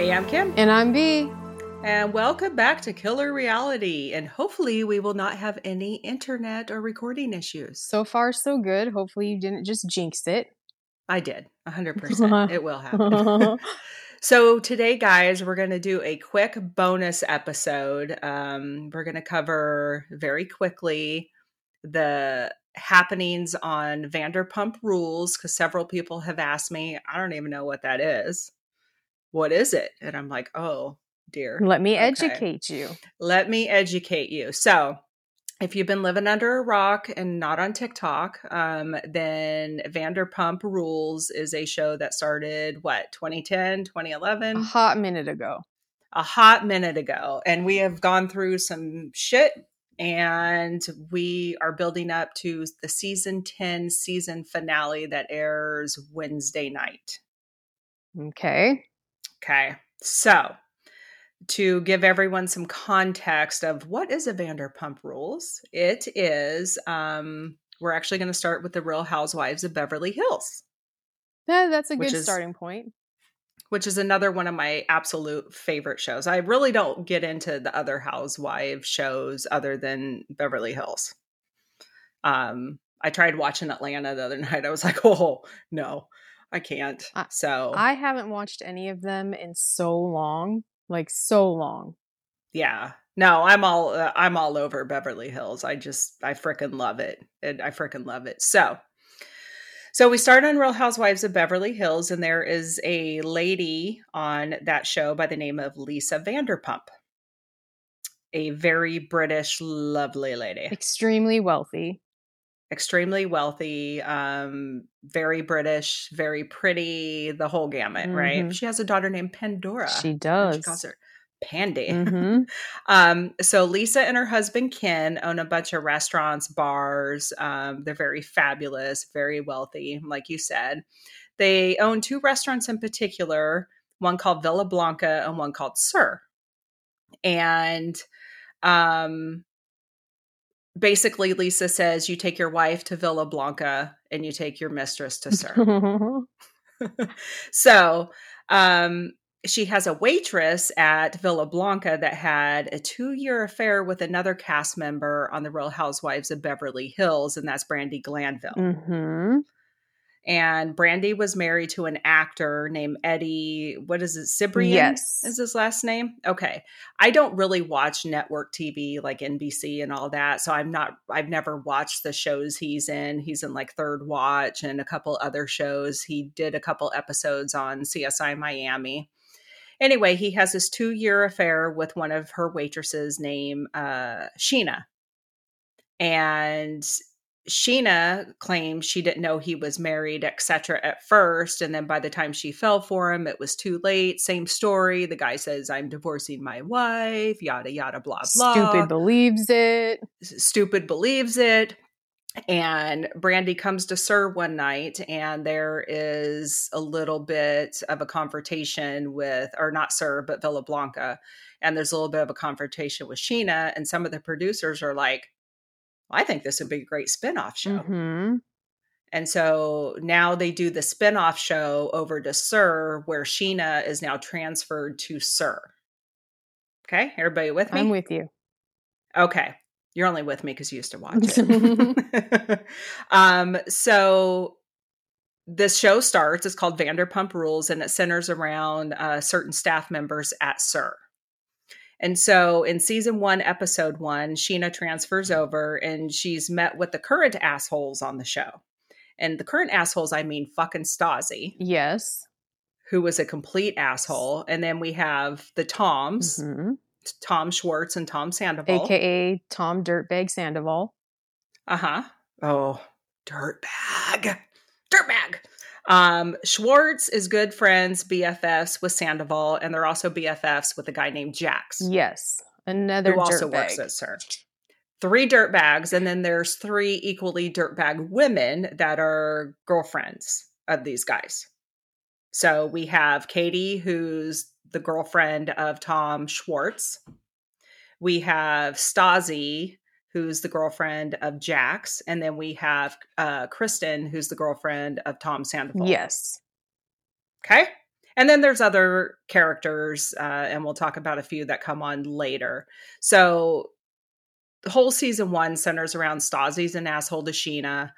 am Kim. And I'm B. And welcome back to Killer Reality. And hopefully, we will not have any internet or recording issues. So far, so good. Hopefully, you didn't just jinx it. I did, 100%. it will happen. so, today, guys, we're going to do a quick bonus episode. Um, we're going to cover very quickly the happenings on Vanderpump Rules because several people have asked me, I don't even know what that is. What is it? And I'm like, oh, dear. Let me okay. educate you. Let me educate you. So, if you've been living under a rock and not on TikTok, um, then Vanderpump Rules is a show that started what 2010, 2011, a hot minute ago. A hot minute ago, and we have gone through some shit, and we are building up to the season 10 season finale that airs Wednesday night. Okay. Okay. So to give everyone some context of what is a Vanderpump Rules, it is um, we're actually going to start with the Real Housewives of Beverly Hills. Yeah, that's a good is, starting point. Which is another one of my absolute favorite shows. I really don't get into the other housewife shows other than Beverly Hills. Um, I tried watching Atlanta the other night. I was like, oh no, I can't. So I haven't watched any of them in so long like so long. Yeah. No, I'm all uh, I'm all over Beverly Hills. I just I freaking love it. And I freaking love it. So so we start on Real Housewives of Beverly Hills and there is a lady on that show by the name of Lisa Vanderpump. A very British lovely lady. Extremely wealthy extremely wealthy, um, very British, very pretty, the whole gamut, mm-hmm. right? She has a daughter named Pandora. She does. She calls her Pandy. Mm-hmm. um, so Lisa and her husband Ken own a bunch of restaurants, bars. Um, they're very fabulous, very wealthy, like you said. They own two restaurants in particular, one called Villa Blanca and one called SUR. And um basically Lisa says you take your wife to Villa Blanca and you take your mistress to SUR. so um, she has a waitress at Villa Blanca that had a two year affair with another cast member on The Real Housewives of Beverly Hills, and that's Brandi Glanville. Mm-hmm and Brandi was married to an actor named Eddie. What is it? Cibrian? Yes, is his last name? Okay, I don't really watch network TV like NBC and all that, so I'm not. I've never watched the shows he's in. He's in like Third Watch and a couple other shows. He did a couple episodes on CSI Miami. Anyway, he has this two year affair with one of her waitresses named uh, Scheana. And Scheana claims she didn't know he was married, etc. at first. And then by the time she fell for him, it was too late. Same story. The guy says, I'm divorcing my wife, yada, yada, blah, blah. Stupid believes it. Stupid believes it. And Brandi comes to SUR one night, and there is a little bit of a confrontation with, or not SUR, but Villa Blanca. And there's a little bit of a confrontation with Scheana. And some of the producers are like, I think this would be a great spinoff show. Mm-hmm. And so now they do the spinoff show over to SUR, where Scheana is now transferred to SUR. Okay, everybody with me? I'm with you. Okay, you're only with me because you used to watch it. um, so this show starts. It's called Vanderpump Rules, and it centers around uh, certain staff members at SUR. And so in season one, episode one, Scheana transfers over and she's met with the current assholes on the show. And the current assholes, I mean fucking Stassi. Yes. Who was a complete asshole. And then we have the Toms, mm-hmm. Tom Schwartz and Tom Sandoval. AKA Tom Dirtbag Sandoval. Uh huh. Oh, dirtbag. Dirtbag. Um, Schwartz is good friends, BFFs with Sandoval, and they're also BFFs with a guy named Jax. Yes, another who also bag. works at SUR. Three dirt bags, and then there's three equally dirt bag women that are girlfriends of these guys. So we have Katie, who's the girlfriend of Tom Schwartz. We have Stassi, who's the girlfriend of Jax, and then we have uh, Kristen, who's the girlfriend of Tom Sandoval. Yes. Okay. And then there's other characters, uh, and we'll talk about a few that come on later. So the whole season one centers around Stassi's an asshole to Scheana,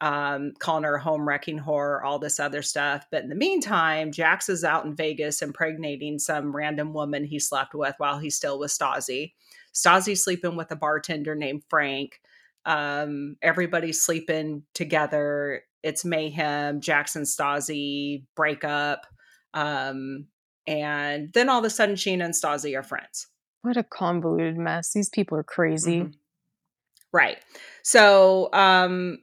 um, calling her a home wrecking whore, all this other stuff. But in the meantime, Jax is out in Vegas impregnating some random woman he slept with while he's still with Stassi. Stassi's sleeping with a bartender named Frank. Um, everybody's sleeping together. It's mayhem. Jackson Stassi break up. Um, and then all of a sudden, Scheana and Stassi are friends. What a convoluted mess. These people are crazy. Mm-hmm. Right. So, um,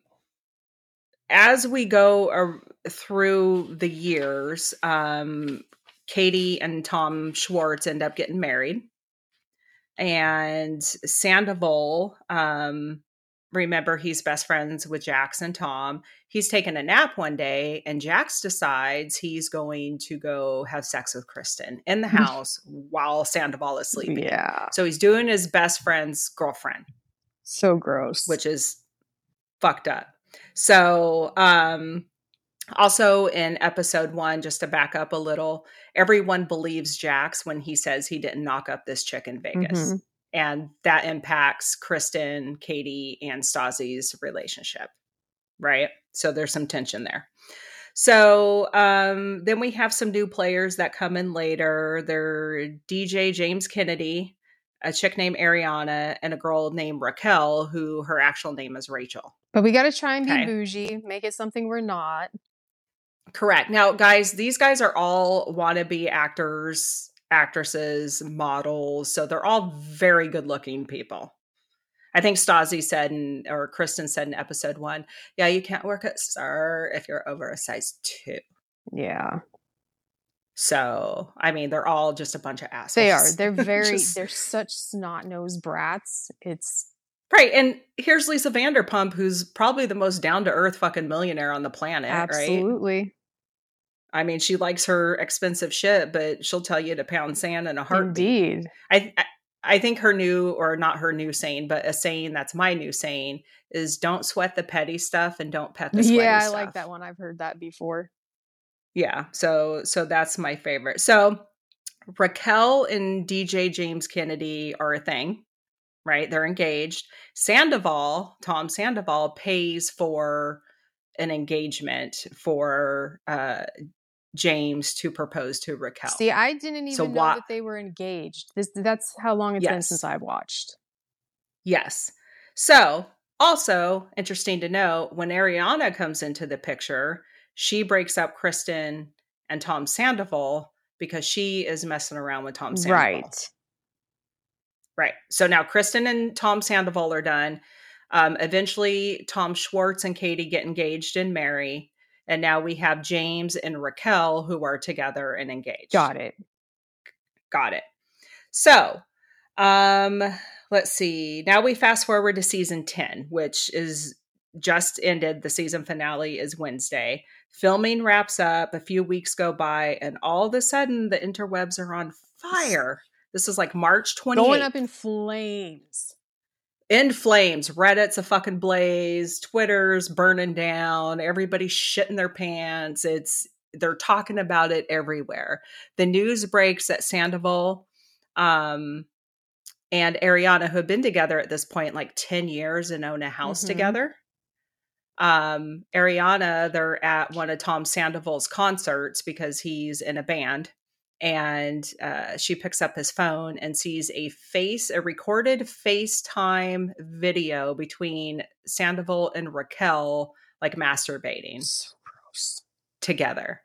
as we go uh, through the years, um, Katie and Tom Schwartz end up getting married. And Sandoval, um, remember he's best friends with Jax and Tom. He's taking a nap one day, and Jax decides he's going to go have sex with Kristen in the house while Sandoval is sleeping. Yeah. So he's doing his best friend's girlfriend. So gross. Which is fucked up. So, um, also in episode one, just to back up a little, everyone believes Jax when he says he didn't knock up this chick in Vegas. Mm-hmm. And that impacts Kristen, Katie, and Stassi's relationship. Right. So there's some tension there. So um, then we have some new players that come in later. They're DJ James Kennedy, a chick named Ariana, and a girl named Raquel, who her actual name is Rachel. But we got to try and be okay. bougie, make it something we're not. Correct. Now, guys, these guys are all wannabe actors, actresses, models. So they're all very good looking people. I think Stassi said, in, or Kristen said in episode one, yeah, you can't work at Star if you're over a size two. Yeah. So, I mean, they're all just a bunch of assholes. They are. They're very, just... they're such snot nosed brats. It's Right. And here's Lisa Vanderpump, who's probably the most down to earth fucking millionaire on the planet. Absolutely. Right? I mean, she likes her expensive shit, but she'll tell you to pound sand in a heartbeat. Indeed. I, I I think her new, or not her new saying, but a saying that's my new saying is don't sweat the petty stuff and don't pet the sweaty Yeah, I stuff. like that one. I've heard that before. Yeah. So, so that's my favorite. So Raquel and DJ James Kennedy are a thing right? They're engaged. Sandoval, Tom Sandoval, pays for an engagement for uh, James to propose to Raquel. See, I didn't even so know that they were engaged. This that's how long it's yes. been since I've watched. Yes. So, also interesting to know when Ariana comes into the picture, she breaks up Kristen and Tom Sandoval because she is messing around with Tom Sandoval. Right. Right. So now Kristen and Tom Sandoval are done. Um, eventually, Tom Schwartz and Katie get engaged and marry. And now we have James and Raquel who are together and engaged. Got it. Got it. So, um, let's see. Now we fast forward to season 10, which is just ended. The season finale is Wednesday. Filming wraps up, a few weeks go by, and all of a sudden the interwebs are on fire. This is like March 28th. Going up in flames. In flames. Reddit's a fucking blaze. Twitter's burning down. Everybody's shitting their pants. It's they're talking about it everywhere. The news breaks that Sandoval um, and Ariana, who have been together at this point like 10 years and own a house mm-hmm. together. Um, Ariana, they're at one of Tom Sandoval's concerts because he's in a band and uh, she picks up his phone and sees a face a recorded facetime video between sandoval and raquel like masturbating so together.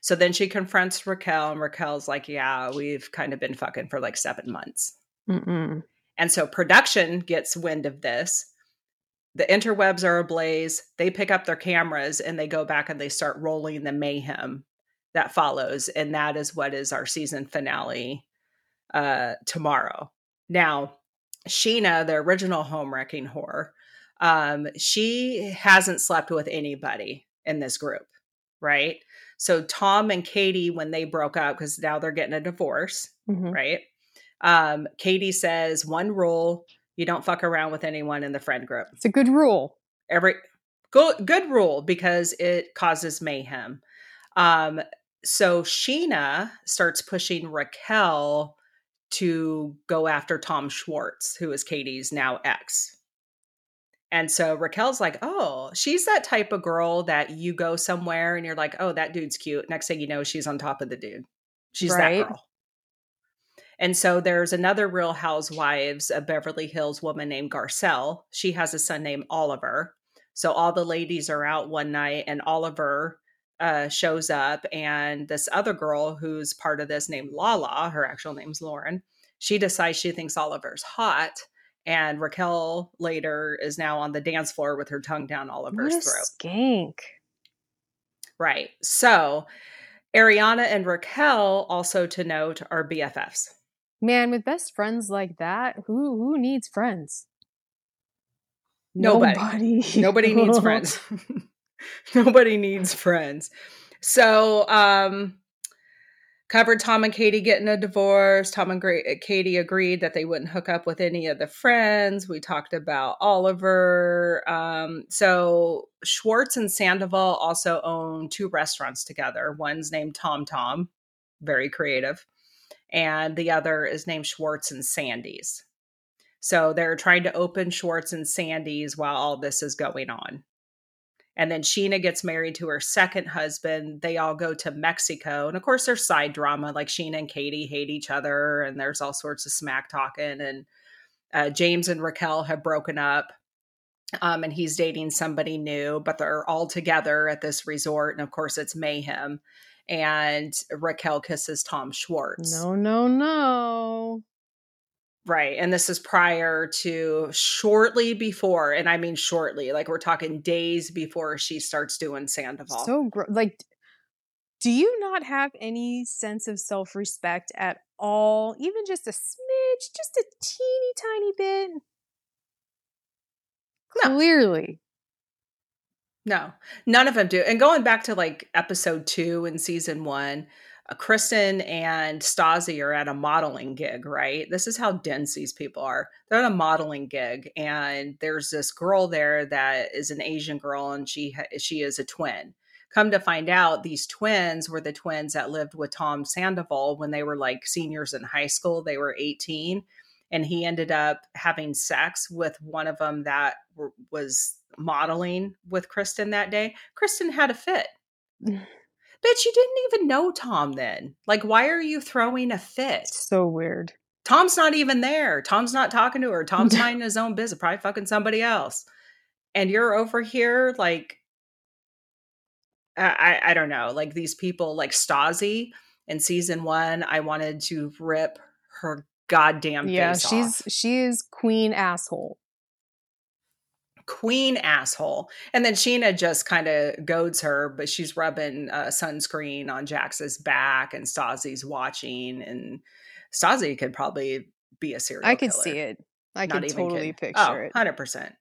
So then she confronts raquel and raquel's like yeah we've kind of been fucking for like seven months. Mm-mm. and so production gets wind of this the interwebs are ablaze they pick up their cameras and they go back and they start rolling the mayhem that follows and that is what is our season finale uh tomorrow. Now Scheana, the original home wrecking whore um she hasn't slept with anybody in this group right? So tom and katie when they broke up because now they're getting a divorce mm-hmm. right? Um katie says one rule you don't fuck around with anyone in the friend group it's a good rule every good good rule because it causes mayhem um so Scheana starts pushing Raquel to go after Tom Schwartz, who is Katie's now ex. And so Raquel's like, oh, she's that type of girl that you go somewhere and you're like, oh, that dude's cute. Next thing you know, she's on top of the dude. She's right. that girl. And so there's another Real Housewives of Beverly Hills woman named Garcelle. She has a son named Oliver. So all the ladies are out one night, and Oliver uh, shows up, and this other girl who's part of this named Lala, her actual name's Lauren, she decides she thinks Oliver's hot. And Raquel later is now on the dance floor with her tongue down Oliver's what throat. Skank. Right. So Ariana and Raquel, also to note, are BFFs. Man, with best friends like that, who who needs friends? Nobody. Nobody, Nobody needs friends. Nobody needs friends. So, um, covered Tom and Katie getting a divorce. Tom and Katie agreed that they wouldn't hook up with any of the friends. We talked about Oliver. Um, so Schwartz and Sandoval also own two restaurants together. One's named Tom Tom, very creative, and the other is named Schwartz and Sandy's. So they're trying to open Schwartz and Sandy's while all this is going on. And then Scheana gets married to her second husband. They all go to Mexico. And of course, there's side drama like Scheana and Katie hate each other, and there's all sorts of smack talking. And uh, James and Raquel have broken up. Um, and he's dating somebody new, but they're all together at this resort. And of course, it's mayhem. And Raquel kisses Tom Schwartz. No, no, no. Right. And this is prior to shortly before, and I mean shortly, like we're talking days before she starts doing Sandoval. So, gr- like, do you not have any sense of self respect at all? Even just a smidge, just a teeny tiny bit? No. Clearly. No, none of them do. And going back to like episode two in season one, uh, Kristen and Stassi are at a modeling gig, right? This is how dense these people are. They're at a modeling gig, and there's this girl there that is an Asian girl, and she she is a twin. Come to find out, these twins were the twins that lived with Tom Sandoval when they were like seniors in high school. They were 18, and he ended up having sex with one of them that was modeling with Kristen that day. Kristen had a fit. Mm. Bitch, you didn't even know Tom then. Like, why are you throwing a fit? So weird. Tom's not even there. Tom's not talking to her. Tom's minding his own business, probably fucking somebody else. And you're over here, like, I, I don't know, like these people, like Stassi in season one. I wanted to rip her goddamn yeah, she's off. she is queen asshole queen asshole. And then Scheana just kind of goads her, but she's rubbing uh, sunscreen on Jax's back, and Stassi's watching. And Stassi could probably be a serial. I could killer. see it. I Not could totally kid. picture oh, it. Hundred percent.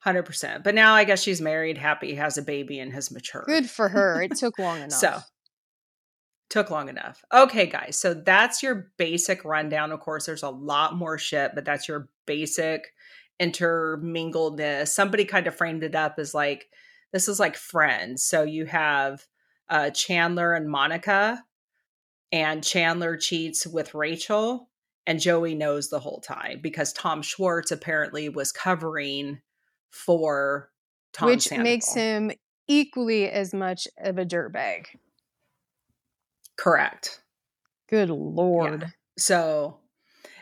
Hundred percent. But now I guess she's married, happy, has a baby, and has matured. Good for her. It took long enough. so took long enough. Okay, guys. So that's your basic rundown. Of course, there's a lot more shit, but that's your basic intermingledness. Somebody kind of framed it up as like this is like friends. So you have uh, Chandler and Monica, and Chandler cheats with Rachel, and Joey knows the whole time because Tom Schwartz apparently was covering for Tom, which Sandoval. makes him equally as much of a dirtbag. Correct. Good lord. Yeah. So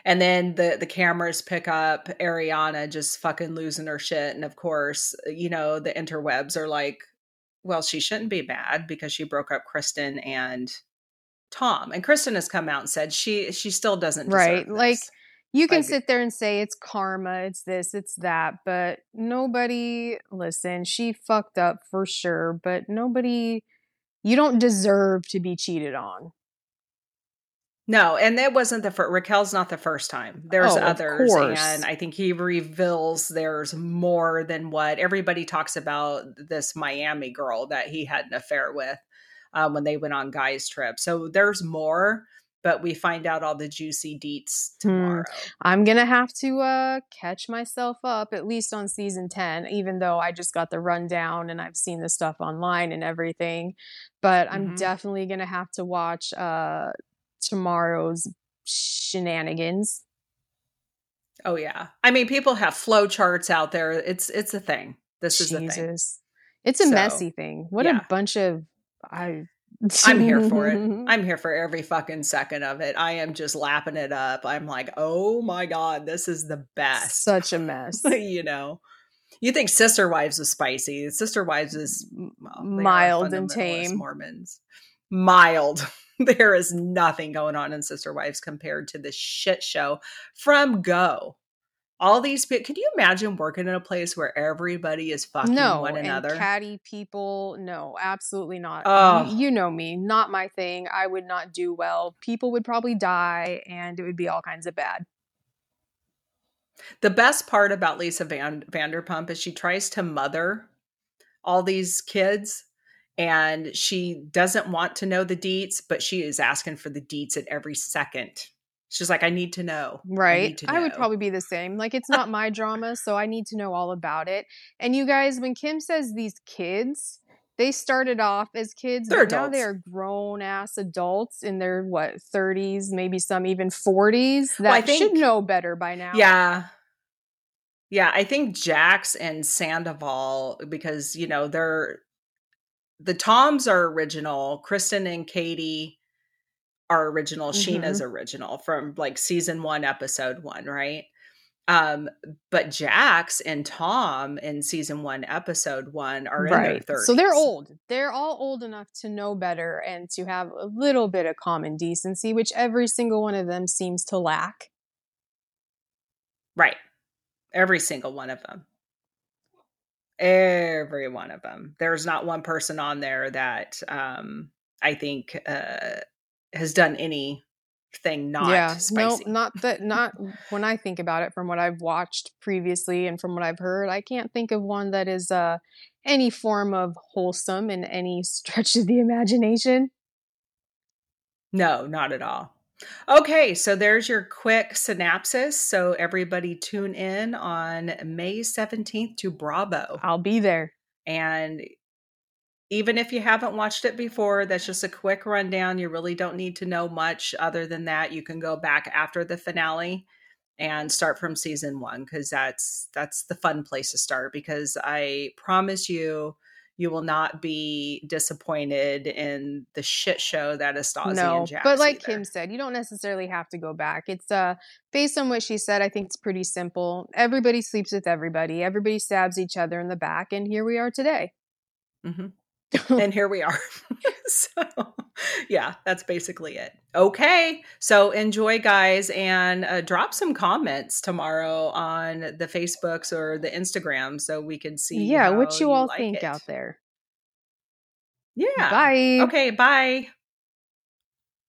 and then the the cameras pick up Ariana just fucking losing her shit. And of course you know the interwebs are like well she shouldn't be mad because she broke up Kristen and Tom. And Kristen has come out and said she she still doesn't right like you can like, sit there and say it's karma it's this it's that but nobody listen she fucked up for sure but nobody you don't deserve to be cheated on no, and that wasn't the first. Raquel's not the first time. There's oh, others, and I think he reveals there's more than what everybody talks about. This Miami girl that he had an affair with um, when they went on guys trip. So there's more, but we find out all the juicy deets hmm. tomorrow. I'm gonna have to uh, catch myself up at least on season ten, even though I just got the rundown and I've seen the stuff online and everything. But I'm mm-hmm. definitely gonna have to watch uh, tomorrow's shenanigans. Oh yeah, I mean, people have flow charts out there. It's it's a thing. This Jesus. is a thing. It's a so, messy thing. What yeah. a bunch of I I'm here for it. I'm here for every fucking second of it. I am just lapping it up. I'm like, oh my God, this is the best. Such a mess. you know, you think Sister Wives is spicy. Sister Wives is well, mild and tame. Mormons. Mild. there is nothing going on in Sister Wives compared to the shit show from Go. All these people can you imagine working in a place where everybody is fucking no, one another? catty people no absolutely not. Oh. you, you know me not my thing i would not do well. People would probably die and it would be all kinds of bad. The best part about lisa Van- vanderpump is she tries to mother all these kids and she doesn't want to know the deets but she is asking for the deets at every second She's like, I need to know. Right. I, know. I, would probably be the same. Like, it's not my drama, so I need to know all about it. And you guys, when Kim says these kids, they started off as kids, they're but adults. now they're grown ass adults in their what 30s, maybe some even 40s that well, think, should know better by now. Yeah. Yeah, I think Jax and Sandoval, because you know, they're the Toms are original. Kristen and Katie are original mm-hmm. Scheana's original from like season 1 episode 1, right? Um but Jax and Tom in season 1 episode 1 are right. in their 30s. So they're old. They're all old enough to know better and to have a little bit of common decency which every single one of them seems to lack. Right. Every single one of them. Every one of them. There's not one person on there that um I think uh has done anything not yeah, spicy. No, not that not when I think about it from what I've watched previously and from what I've heard, I can't think of one that is uh any form of wholesome in any stretch of the imagination. No, not at all. Okay, so there's your quick synopsis. So everybody tune in on May 17th to Bravo. I'll be there. And even if you haven't watched it before, that's just a quick rundown. You really don't need to know much other than that. You can go back after the finale and start from season one because that's that's the fun place to start because I promise you you will not be disappointed in the shit show that is Stassi no, But like either. Kim said, you don't necessarily have to go back. It's uh based on what she said, I think it's pretty simple. Everybody sleeps with everybody. Everybody stabs each other in the back, and here we are today. Mm-hmm. and here we are. so, yeah, that's basically it. Okay. So, enjoy, guys, and uh, drop some comments tomorrow on the Facebooks or the Instagram so we can see. Yeah, what you, you all like think it. out there. Yeah. Bye. Okay. Bye.